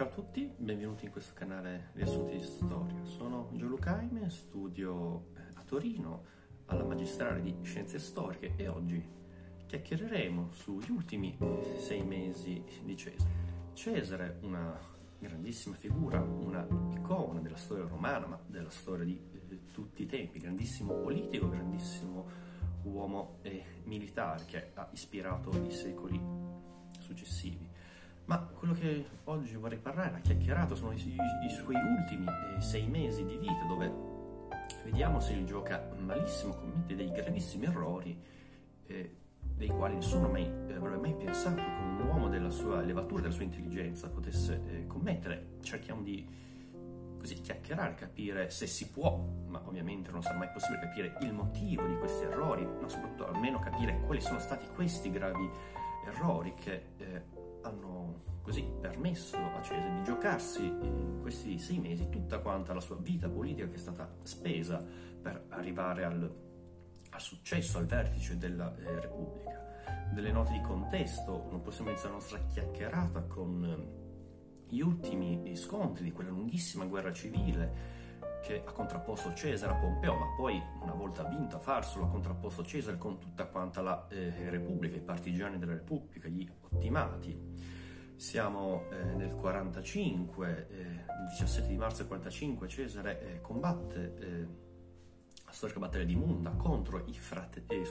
Ciao a tutti, benvenuti in questo canale Riassunti di Storia. Sono Gianluca Aime, studio eh, a Torino alla magistrale di Scienze Storiche e oggi chiacchiereremo sugli ultimi eh, sei mesi di Cesare. Cesare, una grandissima figura, una icona della storia romana, ma della storia di eh, tutti i tempi, grandissimo politico, grandissimo uomo e militare che ha ispirato i secoli successivi. Ma quello che oggi vorrei parlare, la chiacchierata, sono i, i, i suoi ultimi eh, sei mesi di vita, dove vediamo se gioca malissimo, commette dei gravissimi errori, eh, dei quali nessuno mai, eh, avrebbe mai pensato che un uomo della sua levatura, della sua intelligenza potesse eh, commettere. Cerchiamo di così chiacchierare, capire se si può, ma ovviamente non sarà mai possibile capire il motivo di questi errori, ma soprattutto almeno capire quali sono stati questi gravi errori che hanno così permesso a Cesare di giocarsi in questi sei mesi tutta quanta la sua vita politica che è stata spesa per arrivare al, al successo, al vertice della eh, Repubblica. Delle note di contesto, non possiamo iniziare la nostra chiacchierata con gli ultimi scontri di quella lunghissima guerra civile che ha contrapposto Cesare a Pompeo, ma poi una volta vinto a Farsolo ha contrapposto Cesare con tutta quanta la eh, Repubblica, i partigiani della Repubblica, gli ottimati. Siamo eh, nel 45, eh, il 17 di marzo del 45 Cesare eh, combatte eh, la storica battaglia di Munda contro i, frate- eh,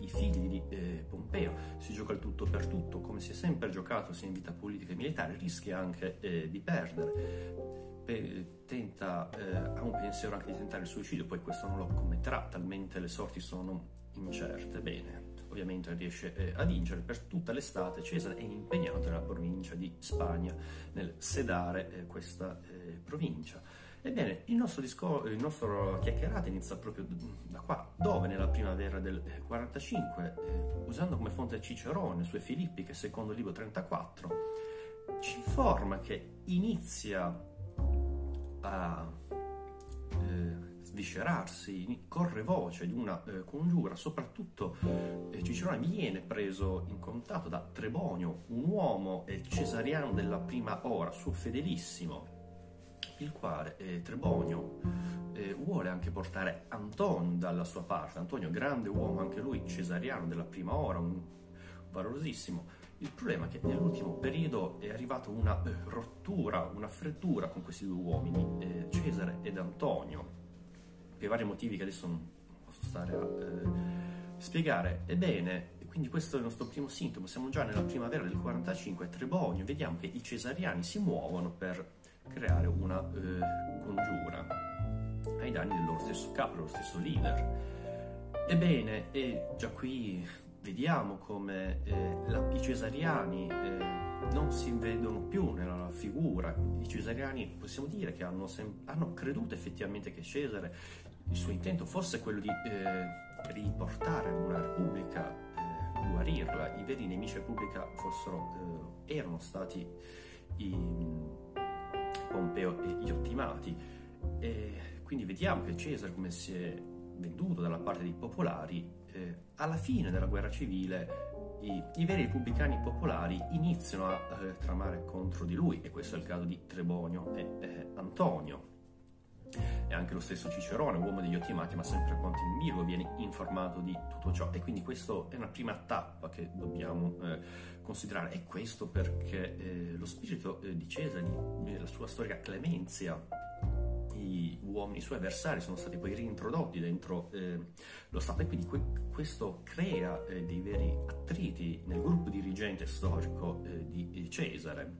i figli di eh, Pompeo, si gioca il tutto per tutto, come si è sempre giocato sia in vita politica e militare, rischia anche eh, di perdere, Tenta, eh, ha un pensiero anche di tentare il suicidio, poi questo non lo commetterà, talmente le sorti sono incerte. Bene, ovviamente riesce eh, a vincere, per tutta l'estate Cesare è impegnato nella provincia di Spagna, nel sedare eh, questa provincia Ebbene, il nostro, discor- il nostro chiacchierata inizia proprio da qua, dove nella primavera del 45, eh, usando come fonte Cicerone, sue Filippiche, secondo libro 34, ci informa che inizia a eh, sviscerarsi, corre voce di una eh, congiura, soprattutto eh, Cicerone viene preso in contatto da Trebonio, un uomo cesariano della prima ora, suo fedelissimo, il quale eh, Trebonio eh, vuole anche portare Antonio dalla sua parte. Antonio, grande uomo, anche lui cesariano della prima ora, un valorosissimo. Il problema è che nell'ultimo periodo è arrivata una eh, rottura, una freddura con questi due uomini, eh, Cesare ed Antonio, per vari motivi che adesso non posso stare a eh, spiegare. Ebbene, quindi questo è il nostro primo sintomo, siamo già nella primavera del 45 a Trebonio, vediamo che i cesariani si muovono per creare una eh, congiura ai danni del loro stesso capo, del loro stesso leader. Ebbene, e già qui vediamo come eh, la, i cesariani eh, non si vedono più nella figura. I cesariani possiamo dire che hanno, sem- hanno creduto effettivamente che Cesare, il suo intento fosse quello di eh, riportare una repubblica, eh, guarirla. I veri nemici repubblica fossero, eh, erano stati i Pompeo e gli ottimati. E quindi vediamo che Cesare, come si è venduto dalla parte dei popolari, eh, alla fine della guerra civile i, i veri repubblicani popolari iniziano a eh, tramare contro di lui, e questo è il caso di Trebonio e eh, Antonio. E anche lo stesso Cicerone, uomo degli ottimati, ma sempre quanto in vivo, viene informato di tutto ciò. E quindi questa è una prima tappa che dobbiamo eh, considerare. E questo perché eh, lo spirito eh, di Cesare, la sua storica clemenzia, uomini, suoi avversari sono stati poi reintrodotti dentro eh, lo Stato e quindi que- questo crea eh, dei veri attriti nel gruppo dirigente storico eh, di Cesare.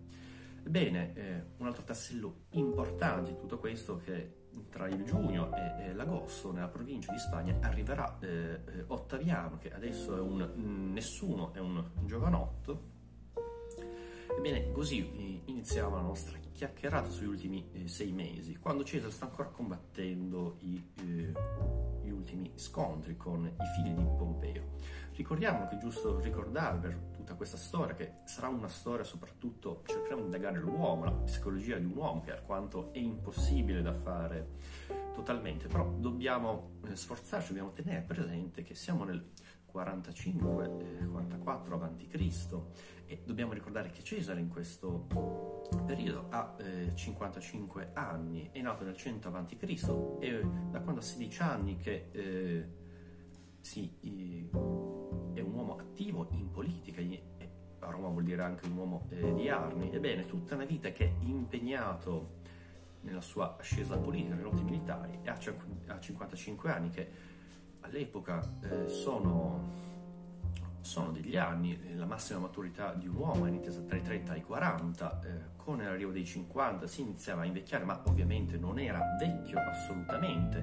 Bene, eh, un altro tassello importante di tutto questo che tra il giugno e, l'agosto nella provincia di Spagna arriverà eh, eh, Ottaviano, che adesso è un nessuno, è un giovanotto. Ebbene, così iniziamo la nostra chiacchierata sugli ultimi eh, sei mesi, quando Cesare sta ancora combattendo i, eh, gli ultimi scontri con i figli di Pompeo. Ricordiamo che è giusto ricordare per tutta questa storia, che sarà una storia soprattutto, cercheremo di indagare l'uomo, la psicologia di un uomo, che alquanto è impossibile da fare totalmente, però dobbiamo eh, sforzarci, dobbiamo tenere presente che siamo nel 45-44 a.C. e dobbiamo ricordare che Cesare in questo periodo ha eh, 55 anni, è nato nel 100 a.C. e da quando ha 16 anni che eh, si, è un uomo attivo in politica, a Roma vuol dire anche un uomo eh, di armi, ebbene tutta una vita che è impegnato nella sua ascesa politica, nelle lotte militari e ha 55 anni che all'epoca eh, sono, sono, degli anni, la massima maturità di un uomo è intesa tra i 30 e i 40, eh, con l'arrivo dei 50 si iniziava a invecchiare, ma ovviamente non era vecchio assolutamente,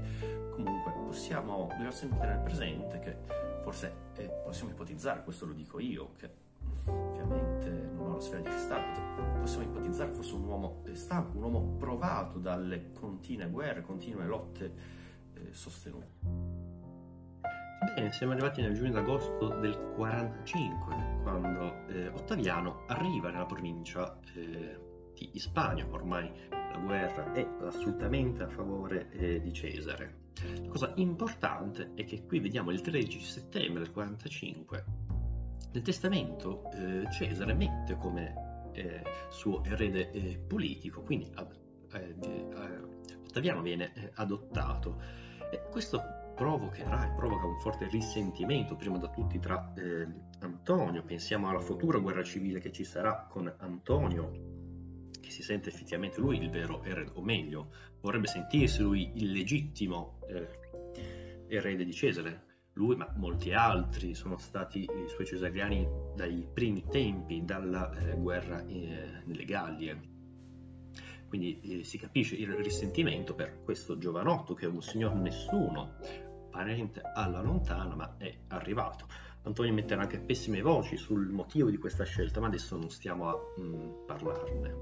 comunque possiamo, dobbiamo sempre tenere presente che forse eh, possiamo ipotizzare, questo lo dico io, che ovviamente non ho la sfera di cristallo, possiamo ipotizzare che fosse un uomo stanco, un uomo provato dalle continue guerre, continue lotte eh, sostenute. Bene, siamo arrivati nel giugno d'agosto del 45, quando eh, Ottaviano arriva nella provincia eh, di Ispania, ormai la guerra è assolutamente a favore eh, di Cesare. La cosa importante è che qui vediamo il 13 settembre del 45, nel testamento eh, Cesare mette come eh, suo erede eh, politico, quindi Ottaviano viene adottato. Questo provocherà e provoca un forte risentimento, prima da tutti tra eh, Antonio, pensiamo alla futura guerra civile che ci sarà con Antonio, che si sente effettivamente lui il vero erede, o meglio, vorrebbe sentirsi lui il legittimo eh, erede di Cesare. Lui, ma molti altri, sono stati i suoi cesariani dai primi tempi, dalla eh, guerra eh, nelle Gallie. Quindi eh, si capisce il risentimento per questo giovanotto che è un signor nessuno, parente alla lontana, ma è arrivato. Antonio metterà anche pessime voci sul motivo di questa scelta, ma adesso non stiamo a mh, mm, parlarne.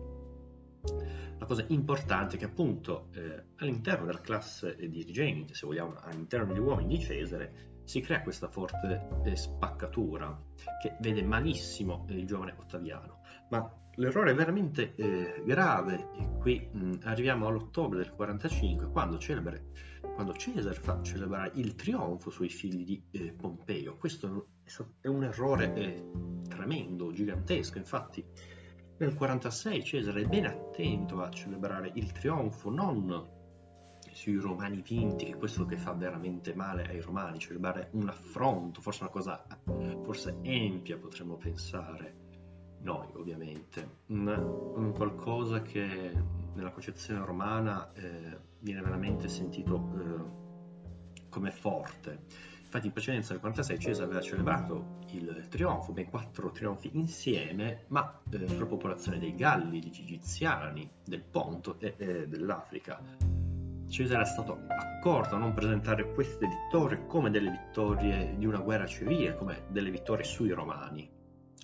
La cosa importante è che appunto eh, all'interno della classe dirigente, se vogliamo, all'interno degli uomini di Cesare, si crea questa forte eh, spaccatura che vede malissimo il giovane Ottaviano. Ma l'errore veramente eh, grave, e qui mh, arriviamo all'ottobre del 45, quando celebra quando Cesare fa celebrare il trionfo sui figli di eh, Pompeo. Questo è un errore eh, tremendo, gigantesco. Infatti, nel 46 Cesare è ben attento a celebrare il trionfo non sui romani vinti, che è questo che fa veramente male ai romani, celebrare un affronto, forse una cosa forse empia potremmo pensare noi ovviamente, un, un qualcosa che nella concezione romana eh, viene veramente sentito eh, come forte. Infatti in precedenza nel 46 Cesare aveva celebrato il trionfo, ben quattro trionfi insieme, ma eh, sulla popolazione dei Galli, degli Egiziani, del Ponto e, e dell'Africa. Cesare è stato accorto a non presentare queste vittorie come delle vittorie di una guerra civile, come delle vittorie sui romani,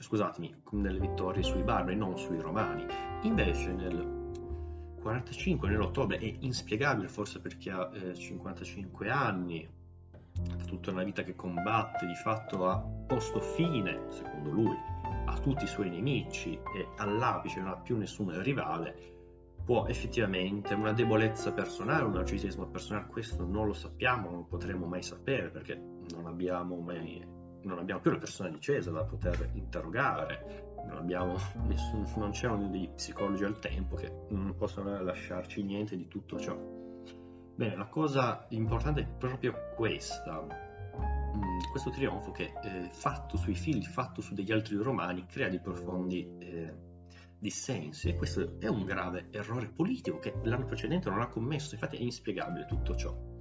scusatemi, delle vittorie sui barbari, non sui romani. Invece nel 45 nell'ottobre è inspiegabile forse per chi ha eh, 55 anni, tutta una vita che combatte, di fatto ha posto fine, secondo lui, a tutti i suoi nemici e all'apice non ha più nessun rivale, può effettivamente una debolezza personale, un narcisismo personale, questo non lo sappiamo, non lo potremo mai sapere perché non abbiamo mai non abbiamo più le persone di Cesare da poter interrogare, non, abbiamo nessun, non c'erano dei psicologi al tempo che non possono lasciarci niente di tutto ciò. Bene, la cosa importante è proprio questa, mm, questo trionfo che eh, fatto sui figli, fatto su degli altri romani, crea dei profondi eh, dissensi. E questo è un grave errore politico che l'anno precedente non ha commesso, infatti è inspiegabile tutto ciò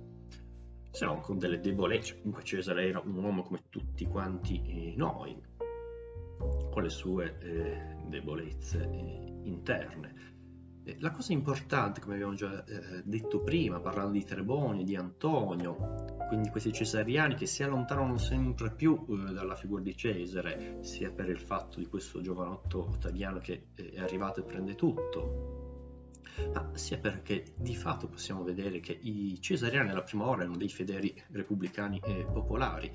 se non con delle debolezze. Comunque Cesare era un uomo come tutti quanti eh, noi, con le sue eh, debolezze eh, interne. La cosa importante, come abbiamo già eh, detto prima, parlando di Treboni, di Antonio, quindi questi cesariani che si allontanano sempre più eh, dalla figura di Cesare, sia per il fatto di questo giovanotto ottaviano che eh, è arrivato e prende tutto, ma sia perché di fatto possiamo vedere che i cesariani alla prima ora erano dei fedeli repubblicani eh, popolari.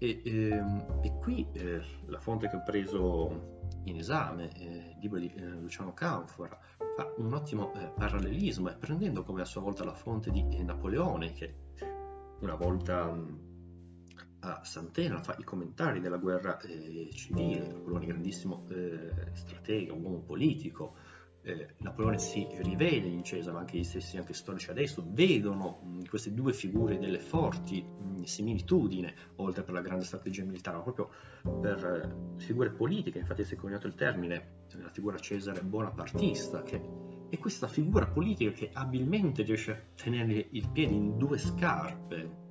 E, ehm, e qui eh, la fonte che ho preso in esame, eh, il libro di eh, Luciano Canfora, fa un ottimo eh, parallelismo, prendendo come a sua volta la fonte di eh, Napoleone, che una volta mh, a Sant'Ena, fa i commentari della guerra eh, civile, Napoleone grandissimo eh, stratega, un uomo politico, eh, Napoleone si rivede in Cesare, ma anche gli stessi anche storici adesso vedono mh, queste due figure delle forti mh, similitudini, oltre per la grande strategia militare, ma proprio per eh, figure politiche, infatti si è coniato il termine, la figura Cesare bonapartista, che è questa figura politica che abilmente riesce a tenere il piede in due scarpe.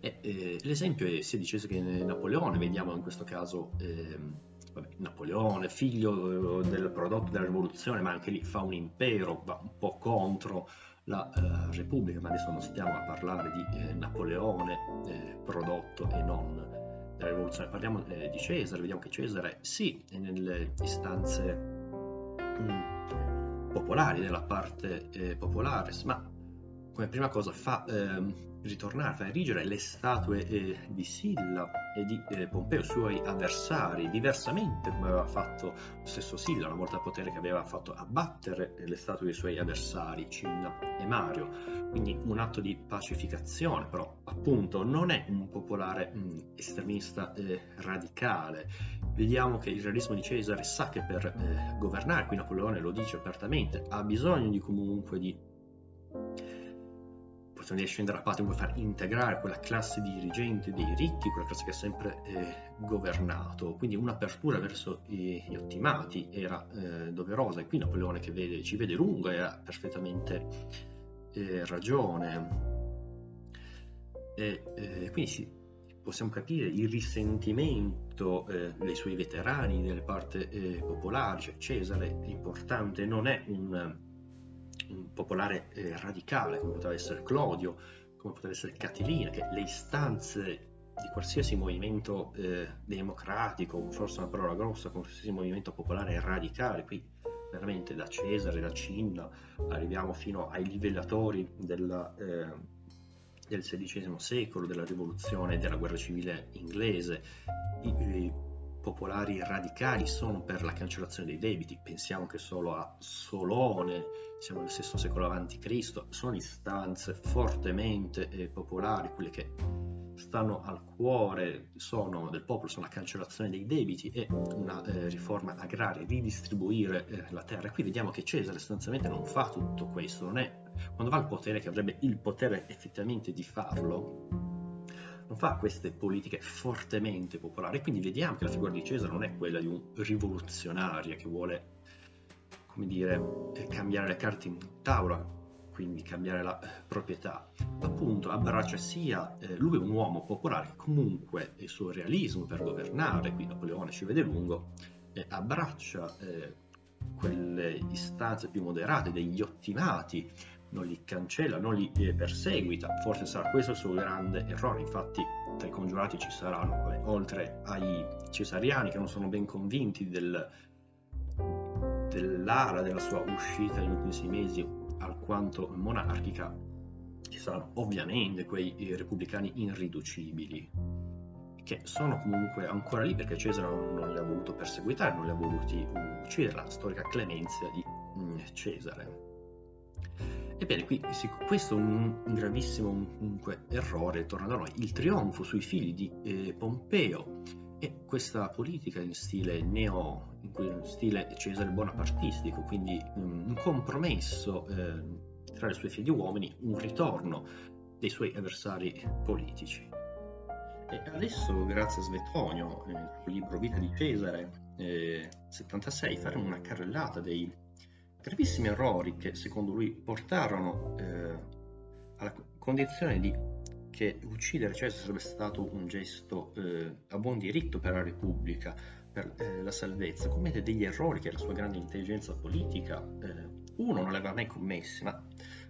E, eh, l'esempio è sia di Cesare che Napoleone, vediamo in questo caso... Eh, vabbè, Napoleone, figlio eh, del prodotto della rivoluzione, ma anche lì fa un impero, va un po' contro la uh, Repubblica, ma adesso non stiamo a parlare di eh, Napoleone eh, prodotto e non della rivoluzione, parliamo eh, di Cesare, vediamo che Cesare sì, è nelle istanze mh, mm, popolari, nella parte eh, popolare, ma come prima cosa fa ehm, ritornare, fa erigere le statue eh, di Silla e di eh, Pompeo, suoi avversari, diversamente come aveva fatto lo stesso Silla una volta al potere che aveva fatto abbattere le statue dei suoi avversari, Cinna e Mario. Quindi un atto di pacificazione, però appunto non è un popolare mh, mm, estremista eh, radicale. Vediamo che il realismo di Cesare sa che per eh, governare, qui Napoleone lo dice apertamente, ha bisogno di comunque di questione di scendere a patria, vuole far integrare quella classe dirigente dei ricchi, quella classe che ha sempre eh, governato. Quindi un'apertura verso gli ottimati era eh, doverosa e qui Napoleone che vede, ci vede lungo e ha perfettamente eh, ragione. E, eh, quindi sì, possiamo capire il risentimento eh, dei suoi veterani, delle parti eh, popolari, cioè Cesare è importante, non è un popolare eh, radicale come poteva essere Clodio, come poteva essere Catilina, che le istanze di qualsiasi movimento eh, democratico, forse una parola grossa, qualsiasi movimento popolare radicale, qui veramente da Cesare, da Cinna, arriviamo fino ai livellatori della, eh, del XVI secolo, della rivoluzione e della guerra civile inglese. I, i popolari radicali sono per la cancellazione dei debiti, pensiamo che solo a Solone, siamo nel VI secolo a.C., sono istanze fortemente eh, popolari, quelle che stanno al cuore sono, del popolo sono la cancellazione dei debiti e una eh, riforma agraria, ridistribuire eh, la terra. Qui vediamo che Cesare sostanzialmente non fa tutto questo, non è quando va al potere che avrebbe il potere effettivamente di farlo, non fa queste politiche fortemente popolari. Quindi vediamo che la figura di Cesare non è quella di un rivoluzionario che vuole, come dire, eh, cambiare le carte in tavola, quindi cambiare la eh, proprietà. Appunto, abbraccia sia eh, lui è un uomo popolare, comunque il suo realismo per governare, qui Napoleone ci vede lungo, eh, abbraccia eh, quelle istanze più moderate degli ottimati, non li cancella, non li eh, perseguita. Forse sarà questo il suo grande errore. Infatti, tra i congiurati ci saranno, oltre ai cesariani che non sono ben convinti del, dell'ala della sua uscita negli ultimi sei mesi alquanto monarchica, ci saranno ovviamente quei eh, repubblicani irriducibili che sono comunque ancora lì perché Cesare non li ha voluto perseguitare, non li ha voluti uccidere, la storica clemenzia di mm, Cesare. Ebbene, qui questo è un, gravissimo comunque, errore, tornando a noi, il trionfo sui figli di eh, Pompeo e questa politica in stile neo, in stile Cesare bonapartistico, quindi un compromesso eh, tra le sue figlie uomini, un ritorno dei suoi avversari politici. E adesso, grazie a Svetonio, nel libro Vita di Cesare eh, 76, faremo una carrellata dei gravissimi errori che secondo lui portarono eh, alla condizione di che uccidere Cesare sarebbe stato un gesto eh, a buon diritto per la Repubblica, per eh, la salvezza, commette degli errori che la sua grande intelligenza politica, eh, uno non li aveva mai commessi, ma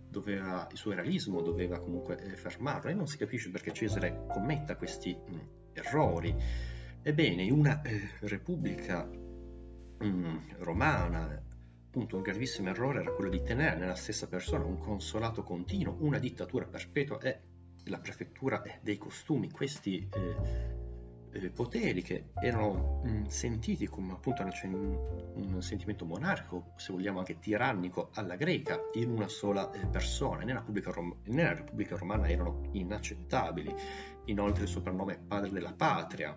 doveva, il suo realismo doveva comunque eh, fermarlo e non si capisce perché Cesare commetta questi mh, errori. Ebbene, in una eh, Repubblica mh, romana appunto un gravissimo errore era quello di tenere nella stessa persona un consolato continuo, una dittatura perpetua e la prefettura dei costumi. Questi eh, eh, poteri che erano mh, mm, sentiti come appunto un, un, sentimento monarchico, se vogliamo anche tirannico alla greca, in una sola eh, persona. Nella Rom- nella Repubblica Romana erano inaccettabili. Inoltre il soprannome padre della patria,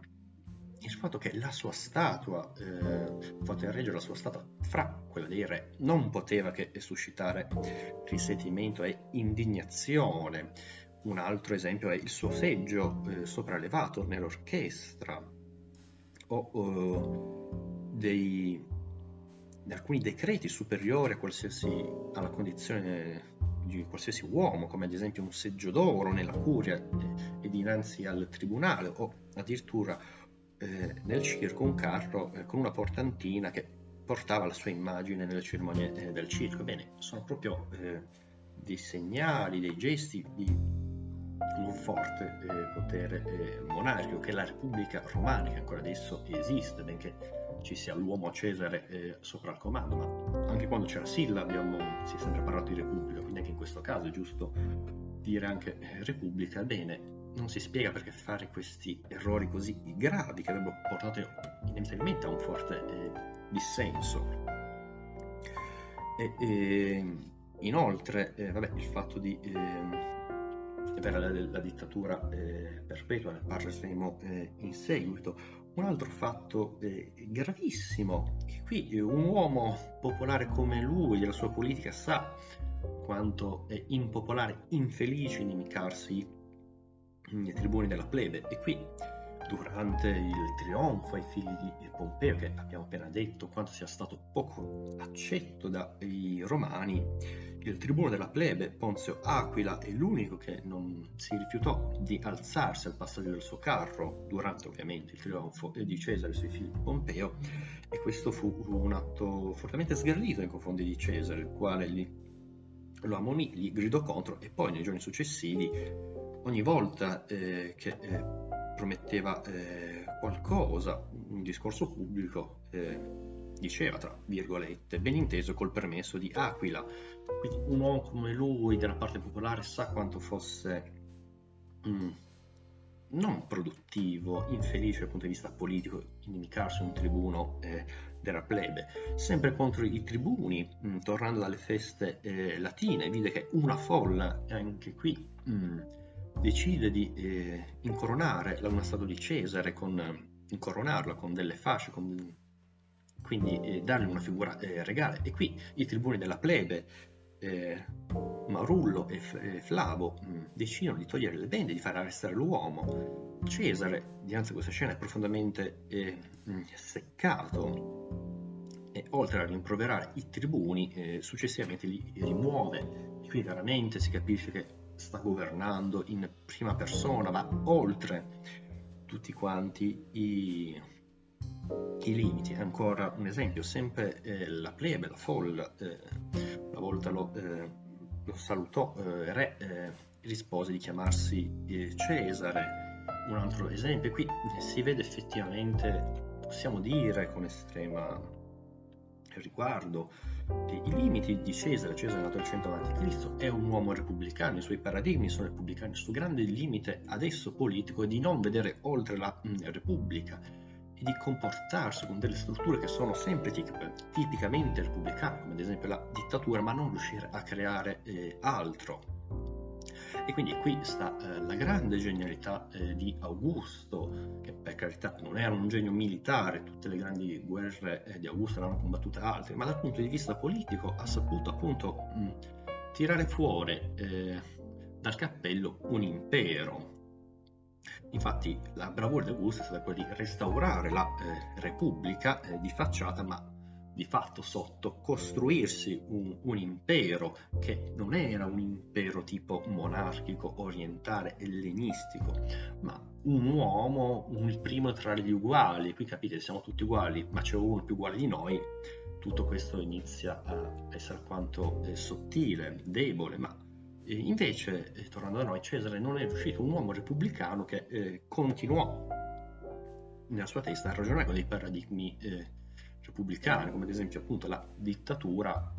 il fatto che la sua statua, eh, fatto reggere la sua statua fra quella dei re, non poteva che suscitare risentimento e indignazione. Un altro esempio è il suo seggio eh, sopraelevato nell'orchestra o uh, dei, alcuni decreti superiori alla condizione di qualsiasi uomo, come ad esempio un seggio d'oro nella curia e, e dinanzi al tribunale o addirittura eh, nel circo un carro eh, con una portantina che portava la sua immagine nelle cerimonie eh, del circo. Bene, sono proprio eh, dei segnali, dei gesti di forte eh, potere eh, monarchico che la Repubblica Romana, che ancora adesso esiste, benché ci sia l'uomo Cesare sopra il comando, ma anche quando c'era Silla abbiamo, si è sempre parlato di Repubblica, quindi anche in questo caso è giusto dire anche Repubblica. Bene, non si spiega perché fare questi errori così gravi che avrebbero portato inevitabilmente a un forte eh, dissenso. E, e, inoltre, eh, vabbè, il fatto di eh, avere la, la dittatura eh, perpetua, ne parleremo eh, in seguito. Un altro fatto eh, gravissimo, che qui un uomo popolare come lui, della sua politica, sa quanto è impopolare, infelice inimicarsi i tribuni della plebe e qui durante il trionfo ai figli di Pompeo, che abbiamo appena detto quanto sia stato poco accetto dai romani, il tribuno della plebe, Ponzio Aquila, è l'unico che non si rifiutò di alzarsi al passaggio del suo carro, durante ovviamente il trionfo di Cesare sui figli di Pompeo, e questo fu un atto fortemente sgradito nei confronti di Cesare, il quale gli, lo ammonì, gli gridò contro e poi nei giorni successivi ogni volta eh, che eh, prometteva eh, qualcosa, un discorso pubblico, eh, diceva tra virgolette, ben inteso col permesso di Aquila. Quindi un uomo come lui della parte popolare sa quanto fosse mm, non produttivo, infelice dal punto di vista politico, inimicarsi un tribuno eh, della plebe. Sempre contro i tribuni, mh, mm, tornando dalle feste eh, latine, vide che una folla, anche qui, mh, mm, decide di eh, incoronare una statua di Cesare, con, incoronarla con delle fasce, con, quindi eh, dargli una figura eh, regale. E qui i tribuni della plebe, eh, Marullo e, e Flavo, mh, mm, decidono di togliere le bende, di far arrestare l'uomo. Cesare, dinanzi a questa scena, è profondamente eh, mh, mm, seccato e oltre a rimproverare i tribuni, eh, successivamente li rimuove. E qui veramente si capisce che sta governando in prima persona, ma oltre tutti quanti i, i limiti. Ancora un esempio, sempre eh, la plebe, la folla, eh, una volta lo, eh, lo salutò eh, re, eh, rispose di chiamarsi eh, Cesare. Un altro esempio, qui si vede effettivamente, possiamo dire con estrema riguardo, i limiti di Cesare, Cesare è nato al 100 a.C., è un uomo repubblicano, i suoi paradigmi sono repubblicani, questo grande limite adesso politico è di non vedere oltre la mh, Repubblica e di comportarsi con delle strutture che sono sempre tipicamente repubblicane, come ad esempio la dittatura, ma non riuscire a creare eh, altro. E quindi qui sta eh, la grande genialità eh, di Augusto, che per carità non era un genio militare, tutte le grandi guerre eh, di Augusto l'hanno combattute altri, ma dal punto di vista politico ha saputo appunto mh, tirare fuori eh, dal cappello un impero. Infatti la bravura di Augusto è stata quella di restaurare la eh, Repubblica eh, di facciata, ma di fatto sotto costruirsi un, un, impero che non era un impero tipo monarchico, orientale, ellenistico, ma un uomo, il primo tra gli uguali. Qui capite, siamo tutti uguali, ma c'è uno più uguale di noi. Tutto questo inizia a essere alquanto eh, sottile, debole, ma eh, invece, eh, tornando a noi, Cesare non è riuscito un uomo repubblicano che eh, continuò nella sua testa a ragionare con dei paradigmi eh, repubblicane, come ad esempio appunto la dittatura,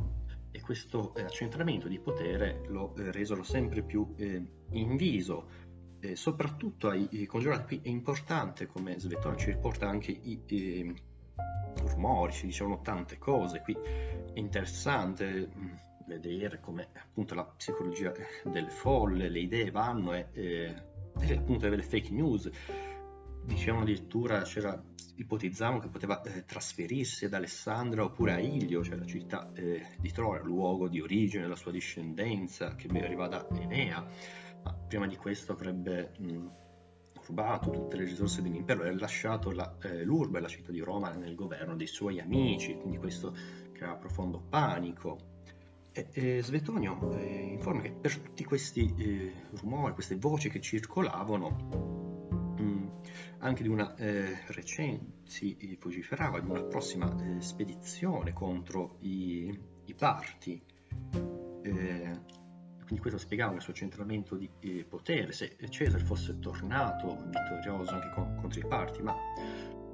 e questo eh, accentramento di potere lo eh, resero sempre più eh, inviso. eh, soprattutto ai, ai, congiurati. Qui è importante, come Svettone ci riporta anche i, i rumori, ci dicevano tante cose. Qui è interessante vedere come appunto la psicologia delle folle, le idee vanno e, e, e appunto delle fake news. Dicevano addirittura, c'era, ipotizzavano che poteva eh, trasferirsi ad Alessandria oppure a Ilio, cioè la città eh, di Troia, luogo di origine della sua discendenza che arriva da Enea ma prima di questo avrebbe mh, rubato tutte le risorse dell'impero e lasciato la, eh, l'urbe, la città di Roma, nel governo dei suoi amici, quindi questo crea profondo panico. E, e Svetonio eh, informa che per tutti questi eh, rumori, queste voci che circolavano, anche di una eh, recente, si vociferava di una prossima eh, spedizione contro i, i parti. Eh, quindi questo spiegava il suo centramento di eh, potere, se Cesare fosse tornato vittorioso anche con, contro i parti, ma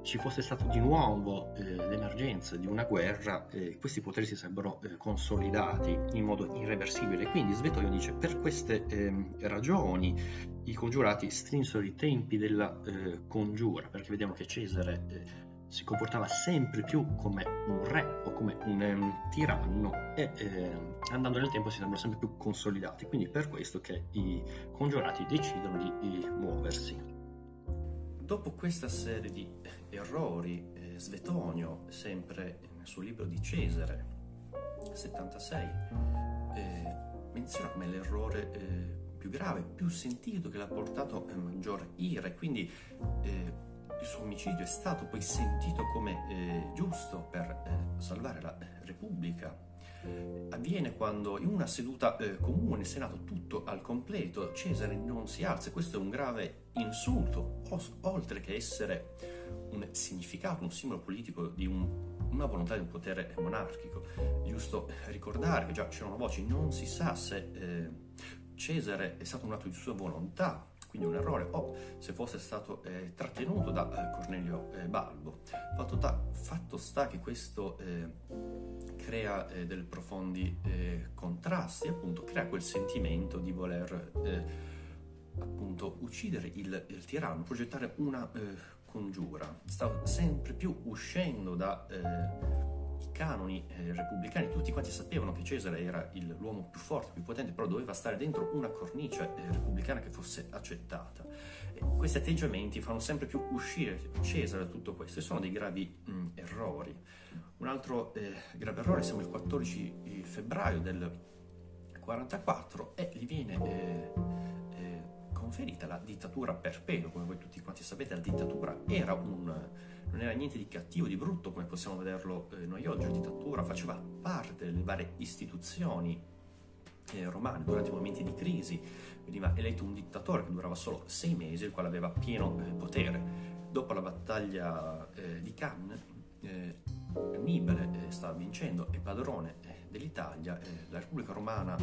ci fosse stato di nuovo eh, l'emergenza di una guerra, eh, questi poteri si sarebbero eh, consolidati in modo irreversibile. Quindi Svetoio dice per queste ehm, ragioni i congiurati strinsero i tempi della eh, congiura, perché vediamo che Cesare eh, si comportava sempre più come un re o come un um, tiranno e eh, andando nel tempo si sembrano sempre più consolidati. Quindi per questo che i congiurati decidono di, di muoversi. Dopo questa serie di errori, eh, Svetonio, sempre nel suo libro di Cesare, 76, eh, menziona come l'errore eh, più grave, più sentito, che l'ha portato a maggior ira e quindi eh, il suo omicidio è stato poi sentito come eh, giusto per eh, salvare la Repubblica. Avviene quando in una seduta eh, comune, Senato tutto al completo, Cesare non si alza. Questo è un grave insulto, oltre che essere un significato, un simbolo politico di un, una volontà di un potere monarchico. Giusto ricordare che già c'erano voci, non si sa se eh, Cesare è stato un atto di sua volontà quindi un errore, o se fosse stato eh, trattenuto da eh, Cornelio eh, Balbo. Fatto, da, fatto, sta che questo eh, crea eh, dei profondi eh, contrasti, appunto crea quel sentimento di voler appunto uccidere il, il, tiranno, progettare una congiura. Sta sempre più uscendo da canoni eh, repubblicani, tutti quanti sapevano che Cesare era il, l'uomo più forte, più potente, però doveva stare dentro una cornice eh, repubblicana che fosse accettata. E questi atteggiamenti fanno sempre più uscire Cesare da tutto questo e sono dei gravi mh, mm, errori. Un altro eh, grave errore, siamo il 14 febbraio del 44 e gli viene eh, eh, conferita la dittatura perpetua, come voi tutti quanti sapete, la dittatura era un non era niente di cattivo, di brutto come possiamo vederlo eh, noi oggi, la dittatura faceva parte delle varie istituzioni eh, romane durante i momenti di crisi, veniva eletto un dittatore che durava solo sei mesi, il quale aveva pieno eh, potere. Dopo la battaglia di Cannes, Annibale stava vincendo, è padrone dell'Italia, la Repubblica Romana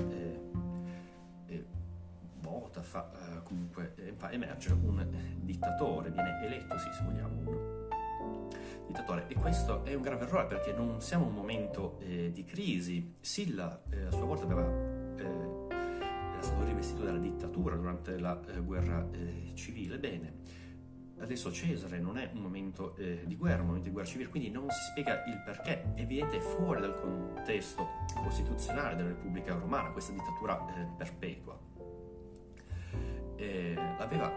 vota, fa comunque fa emergere un dittatore, viene eletto, sì, se vogliamo, un dittatore. E questo è un grave errore perché non siamo in un momento eh, di crisi. Silla eh, a sua volta aveva, eh, era stato rivestito dalla dittatura durante la eh, guerra eh, civile. Bene, adesso Cesare non è un momento eh, di guerra, un momento di guerra civile, quindi non si spiega il perché. È evidente, fuori dal contesto costituzionale della Repubblica Romana questa dittatura perpetua. l'aveva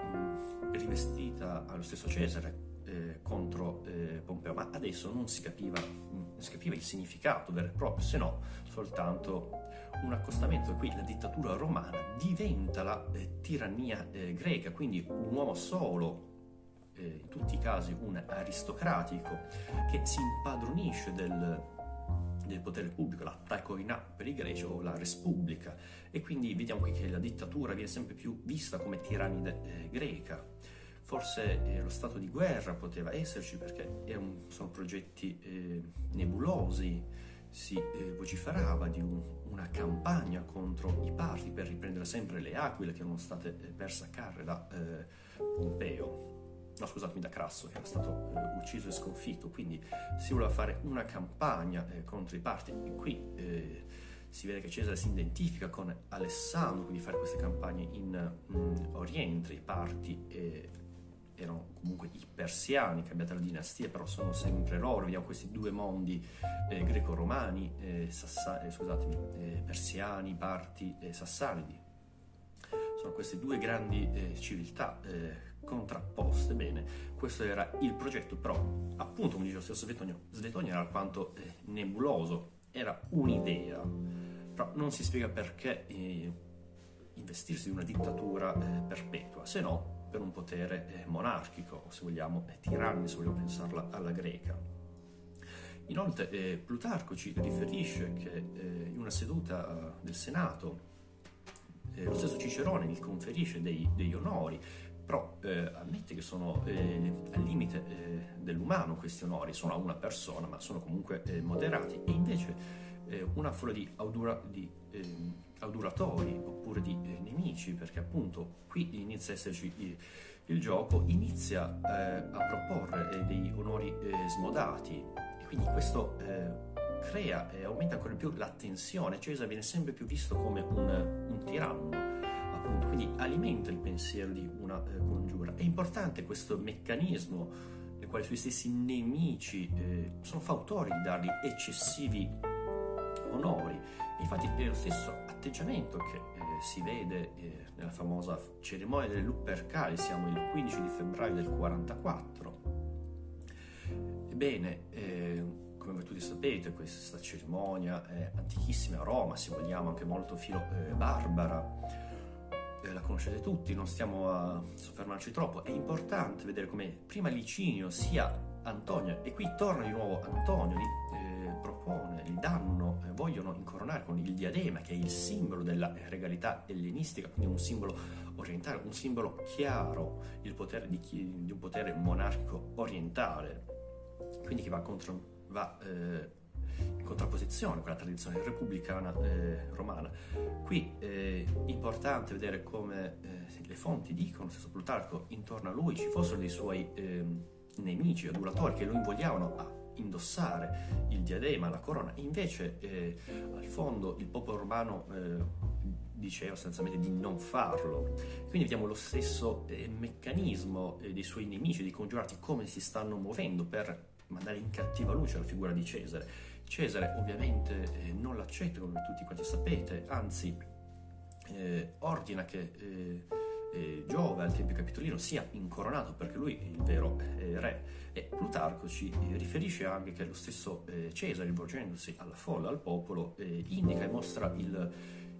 rivestita allo stesso Cesare eh, contro eh, Pompeo, ma adesso non si capiva, non si capiva il significato vero e proprio, se no soltanto un accostamento. Qui la dittatura romana diventa la eh, tirannia eh, greca, quindi un uomo solo, eh, in tutti i casi un aristocratico, che si impadronisce del, del potere pubblico, la taikoina per i greci o la respubblica e quindi vediamo qui che la dittatura viene sempre più vista come tirannide eh, greca Forse eh, lo stato di guerra poteva esserci perché un, sono progetti eh, nebulosi, si eh, vociferava di un, una campagna contro i parti per riprendere sempre le aquile che erano state eh, perse a Carre da eh, Pompeo, no scusatemi da Crasso che era stato eh, ucciso e sconfitto, quindi si voleva fare una campagna contro i parti. E qui si vede che Cesare si identifica con Alessandro, quindi fare queste campagne in um, Oriente, i parti eh, erano comunque i persiani, cambiate la dinastia, però sono sempre loro, vediamo questi due mondi eh, greco-romani, eh, sassa- eh, scusatemi, eh, persiani, parti e sassanidi. Sono queste due grandi eh, civiltà contrapposte. Bene, questo era il progetto, però appunto, come dice lo stesso Svetonio, Svetonio era alquanto nebuloso, era un'idea, però non si spiega perché investirsi in una dittatura perpetua, se no per un potere eh, monarchico, o se vogliamo, eh, tiranni, se vogliamo pensarla alla greca. Inoltre eh, Plutarco ci riferisce che eh, in una seduta del Senato eh, lo stesso Cicerone gli conferisce dei, degli onori, però eh, ammette che sono al limite dell'umano questi onori, sono a una persona, ma sono comunque moderati, e invece una folla di, audura, di auduratori oppure di eh, nemici, perché appunto qui inizia a esserci il, il gioco, inizia eh, a proporre eh, dei onori eh, smodati e quindi questo eh, crea e aumenta ancora di più la tensione. Cesare viene sempre più visto come un, un tiranno, appunto, quindi alimenta il pensiero di una eh, congiura. È importante questo meccanismo nel quale i suoi stessi nemici sono fautori di dargli eccessivi onori. Infatti è lo stesso atteggiamento che eh, si vede eh, nella famosa cerimonia delle Lupercali, siamo il 15 di febbraio del 44. Ebbene, eh, come tutti sapete, questa cerimonia è antichissima a Roma, se vogliamo anche molto filo eh, barbara. Eh, la conoscete tutti, non stiamo a soffermarci troppo. È importante vedere come prima Licinio sia Antonio, e qui torna di nuovo Antonio, propone, li danno, eh, vogliono incoronare con il diadema, che è il simbolo della regalità ellenistica, quindi un simbolo orientale, un simbolo chiaro, il potere di, chi, di un potere monarchico orientale, quindi che va, contro, va eh, in contrapposizione con la tradizione repubblicana eh, romana. Qui è eh, importante vedere come eh, le fonti dicono, stesso Plutarco, intorno a lui ci fossero dei suoi ehm, nemici, adulatori, che lo invogliavano a indossare il diadema, la corona, invece eh, al fondo il popolo romano eh, diceva sostanzialmente di non farlo. Quindi vediamo lo stesso eh, meccanismo eh, dei suoi nemici, dei congiurati, come si stanno muovendo per mandare in cattiva luce la figura di Cesare. Cesare ovviamente eh, non l'accetta, come tutti quanti sapete, anzi eh, ordina che eh, Giove al Tempio Capitolino sia incoronato perché lui è il vero eh, re e Plutarco ci eh, riferisce anche che lo stesso eh, Cesare rivolgendosi alla folla, al popolo, eh, indica e mostra il,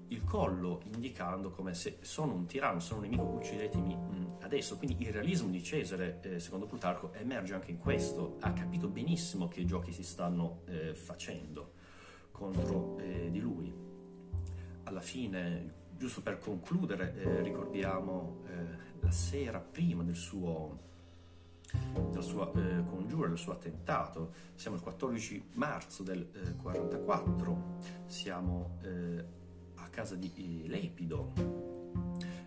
il, collo indicando come se sono un tiranno, sono un nemico, uccidetemi mh, mm, adesso. Quindi il realismo di Cesare, eh, secondo Plutarco, emerge anche in questo, ha capito benissimo che giochi si stanno facendo contro di lui. Alla fine giusto per concludere, eh, ricordiamo eh, la sera prima del suo, della sua eh, congiura, del suo attentato. Siamo il 14 marzo del 44, eh, siamo eh, a casa di Lepido.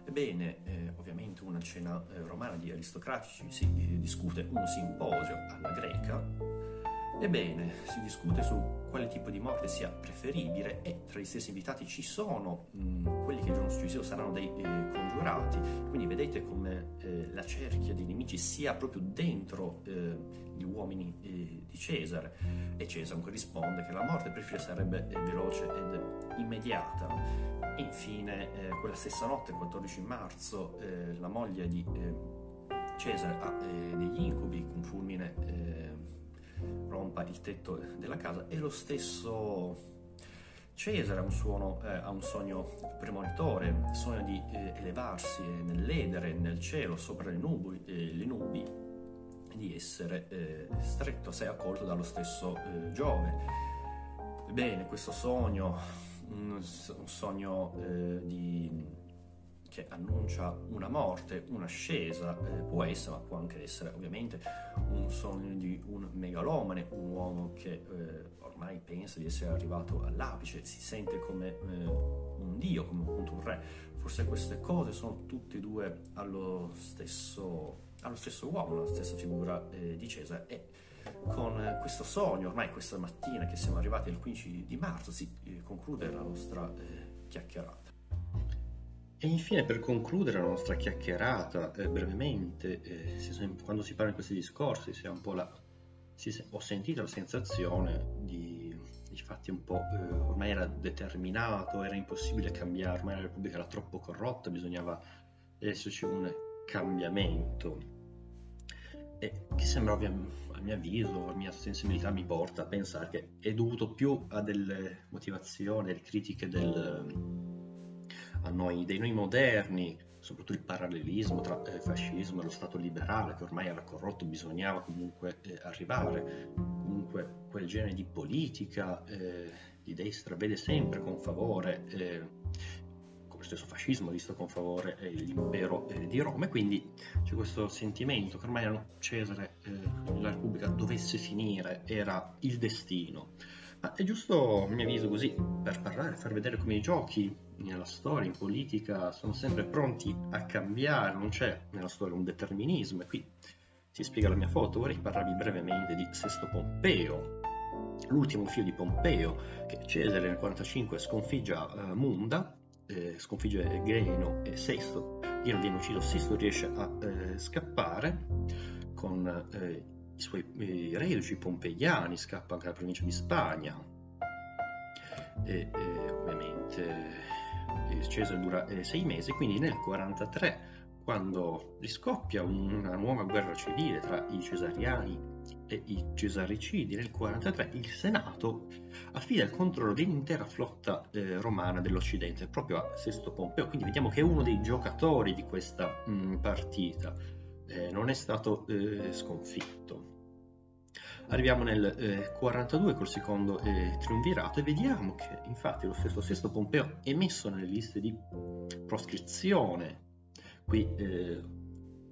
Ebbene, eh, ovviamente una cena romana di aristocratici si discute un simposio alla greca Ebbene, si discute su quale tipo di morte sia preferibile e tra gli stessi invitati ci sono mh, quelli che il giorno successivo saranno dei eh, congiurati, quindi vedete come eh, la cerchia dei nemici sia proprio dentro eh, gli uomini eh, di Cesare e Cesare risponde che la morte preferibile sarebbe eh, veloce ed immediata. Infine, eh, quella stessa notte, il 14 marzo, la moglie di Cesare ha degli incubi, un fulmine rompa il tetto della casa e lo stesso Cesare ha un, suono, eh, ha un sogno premonitore, sogna di eh, elevarsi nell'edere, nel cielo, sopra le nubi, eh, le nubi di essere eh, stretto a sé accolto dallo stesso eh, Giove. Bene, questo sogno, un, sogno eh, di che annuncia una morte, un'ascesa, eh, può essere, ma può anche essere ovviamente un sogno di un megalomane, un uomo che eh, ormai pensa di essere arrivato all'apice, si sente come eh, un dio, come appunto un re. Forse queste cose sono tutte e due allo stesso, allo stesso uomo, alla stessa figura eh, di Cesare e con questo sogno, ormai questa mattina che siamo arrivati al 15 di marzo, si eh, conclude la nostra eh, chiacchierata. E infine, per concludere la nostra chiacchierata, eh, brevemente, eh, si, quando si parla in questi discorsi, si la, si, ho sentito la sensazione di, di fatti un po', eh, ormai era determinato, era impossibile cambiare, ormai la Repubblica era troppo corrotta, bisognava esserci un cambiamento. E che sembra ovvio, a mio avviso, la mia sensibilità mi porta a pensare che è dovuto più a delle motivazioni, delle critiche del a noi, dei noi moderni, soprattutto il parallelismo tra eh, fascismo e lo Stato liberale che ormai era corrotto, bisognava comunque eh, arrivare. Comunque quel genere di politica eh, di destra vede sempre con favore, eh, come stesso fascismo visto con favore eh, l'impero eh, di Roma e quindi c'è questo sentimento che ormai Cesare, la Repubblica dovesse finire, era il destino. Ma è giusto, a mio avviso, così, per parlare, far vedere come i giochi nella storia, in politica, sono sempre pronti a cambiare, non c'è nella storia un determinismo. E qui si spiega la mia foto, vorrei parlarvi brevemente di Sesto Pompeo, l'ultimo figlio di Pompeo, che Cesare nel 45 sconfigge uh, Munda, eh, sconfigge Geno e Sesto, Geno viene ucciso, Sesto riesce a eh, scappare con eh, i suoi i reduci pompeiani, scappa anche alla provincia di Spagna e, e Cesare dura eh, sei mesi, quindi nel 43, quando riscoppia una nuova guerra civile tra i cesariani e i cesaricidi, nel 43 il Senato affida il controllo dell'intera flotta eh, romana dell'Occidente proprio a Sesto Pompeo, quindi vediamo che è uno dei giocatori di questa mh, mm, partita, eh, non è stato eh, sconfitto. Arriviamo nel eh, 42 col secondo eh, triunvirato e vediamo che infatti lo stesso Sesto Pompeo è messo nelle liste di proscrizione. Qui eh,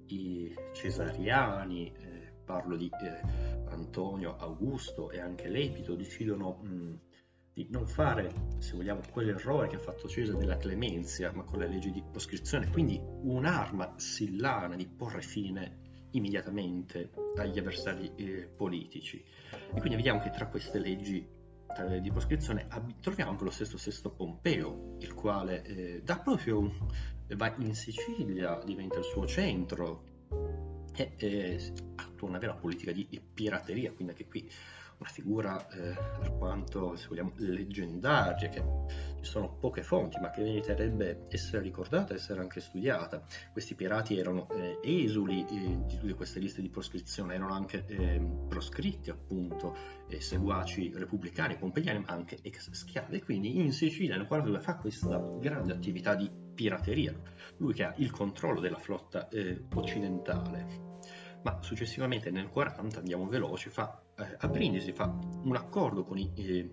i cesariani, eh, parlo di eh, Antonio, Augusto e anche Lepito, decidono mh, di non fare, se vogliamo, quell'errore che ha fatto Cesare della clemenzia, ma con le leggi di proscrizione, quindi un'arma sillana di porre fine immediatamente agli avversari eh, politici. E quindi vediamo che tra queste leggi di proscrizione troviamo anche lo stesso Sesto Pompeo, il quale eh, da proprio va in Sicilia, diventa il suo centro e eh, attua una vera politica di pirateria, quindi anche qui una figura eh, per se vogliamo leggendaria che ci sono poche fonti ma che meriterebbe essere ricordata essere anche studiata. Questi pirati erano eh, esuli eh, di tutte queste liste di proscrizione erano anche ehm, proscritti appunto seguaci repubblicani pompeiani ma anche ex schiavi. Quindi in Sicilia nel 42 fa questa grande attività di pirateria lui che ha il controllo della flotta eh, occidentale. Ma successivamente nel 40 andiamo veloci, fa, eh, a Brindisi fa un accordo con i eh,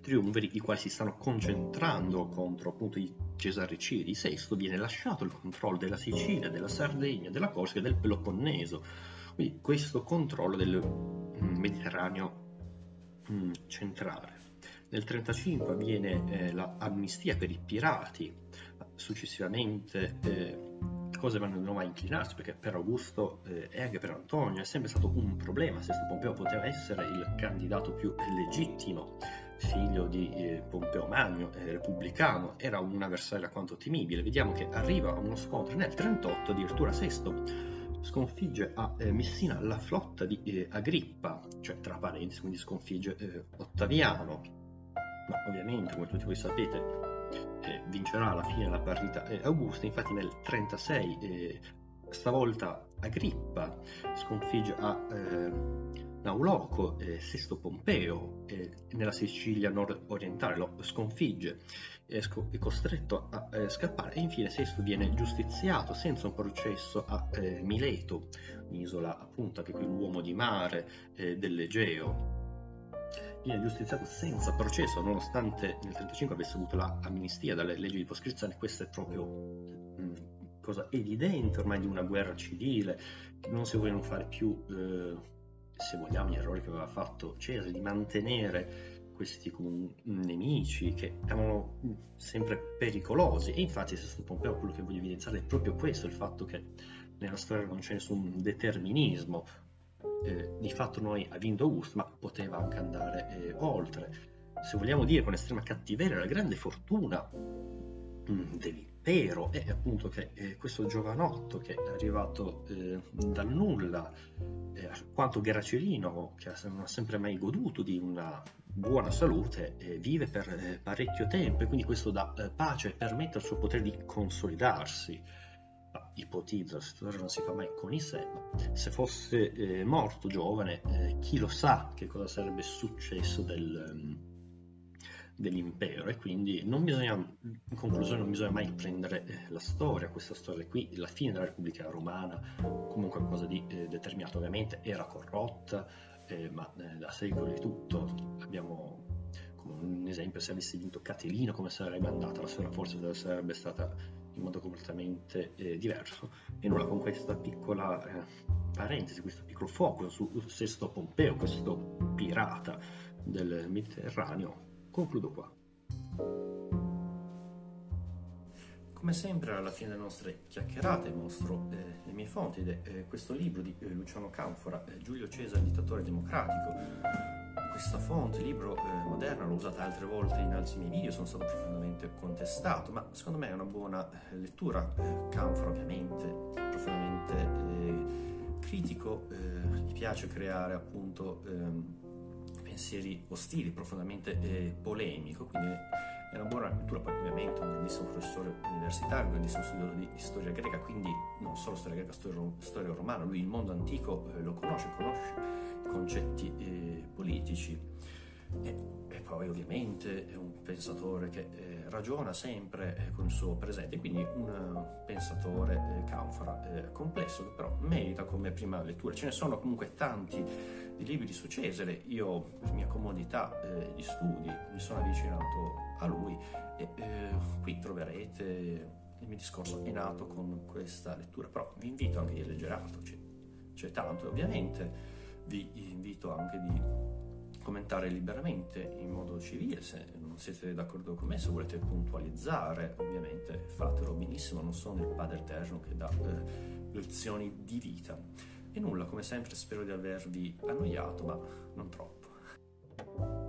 triumviri i quali si stanno concentrando contro appunto i Cesaricidi di Sesto, viene lasciato il controllo della Sicilia, della Sardegna, della Corsica e del Peloponneso, quindi questo controllo del mm, Mediterraneo mm, centrale. Nel 1935 avviene eh, l'amnistia per i pirati, successivamente eh, cose vanno a inclinarsi perché per Augusto eh, e anche per Antonio è sempre stato un problema se Pompeo poteva essere il candidato più legittimo figlio di eh, Pompeo Magno, eh, repubblicano, era un avversario alquanto temibile. Vediamo che arriva a uno scontro nel 38, addirittura Sesto sconfigge a eh, Messina la flotta di eh, Agrippa, cioè tra parentesi, quindi sconfigge eh, Ottaviano. Ma ovviamente, come tutti voi sapete, eh, vincerà alla fine la partita. Eh, Augusta, infatti nel 36 eh, stavolta Agrippa sconfigge a eh, Nauloco Sesto Pompeo nella Sicilia nord-orientale, lo sconfigge è costretto a eh, scappare. E infine Sesto viene giustiziato senza un processo a eh, Mileto, un'isola appunto anche qui l'uomo di mare eh, dell'Egeo viene giustiziato senza processo, nonostante nel 1935 avesse avuto l'amnistia dalle leggi di proscrizione, questa è proprio mh, mm, cosa evidente ormai di una guerra civile, non si vogliono fare più, eh, se vogliamo, gli errori che aveva fatto Cesare, di mantenere questi nemici che erano mm, sempre pericolosi. E infatti se sul Pompeo quello che voglio evidenziare è proprio questo, il fatto che nella storia non c'è nessun determinismo, eh, di fatto noi ha vinto Augusto, ma poteva anche andare eh, oltre. Se vogliamo dire con estrema cattiveria, la grande fortuna mm, dell'impero è appunto che eh, questo giovanotto che è arrivato eh, dal nulla, eh, quanto Geracerino, che non ha sempre mai goduto di una buona salute, vive per parecchio tempo e quindi questo dà pace e permette al suo potere di consolidarsi ipotizzo, la storia non si fa mai con i sé, ma se fosse eh, morto giovane, eh, chi lo sa che cosa sarebbe successo del, um, dell'impero. E quindi bisogna, in conclusione non bisogna mai prendere eh, la storia, questa storia qui, la fine della Repubblica Romana, comunque qualcosa di eh, determinato, ovviamente era corrotta, eh, ma eh, da secoli tutto. Abbiamo come un esempio se avesse vinto Caterina come sarebbe andata? La storia forse sarebbe stata in modo completamente eh, diverso. E nulla con questa piccola eh, parentesi, questo piccolo focus su Sesto Pompeo, questo pirata del Mediterraneo, concludo qua. Come sempre alla fine delle nostre chiacchierate mostro eh, le mie fonti ed è eh, questo libro di eh, Luciano Canfora, eh, Giulio Cesare, dittatore democratico, questa fonte, libro eh, moderno, l'ho usata altre volte in altri miei video, sono stato profondamente contestato, ma secondo me è una buona eh, lettura. Eh, Canfor ovviamente, profondamente eh, critico, eh, gli piace creare appunto ehm, pensieri ostili, profondamente eh, polemico, quindi è una buona lettura, poi ovviamente un grandissimo professore universitario, un grandissimo studioso di storia greca, quindi non solo storia greca, storia, storia romana, lui il mondo antico lo conosce, conosce concetti eh, politici e, e, poi ovviamente è un pensatore che eh, ragiona sempre eh, con il suo presente, quindi un pensatore eh, canfora eh, complesso che però merita come prima lettura. Ce ne sono comunque tanti di libri su Cesare, io per mia comodità eh, di studi mi sono avvicinato a lui e qui troverete il mio discorso è nato con questa lettura, però vi invito anche a leggere altro, c'è, c'è tanto. Ovviamente vi invito anche di commentare liberamente in modo civile se non siete d'accordo con me, se volete puntualizzare ovviamente fatelo benissimo, non sono il padre eterno che dà eh, lezioni di vita. E nulla, come sempre spero di avervi annoiato, ma non troppo.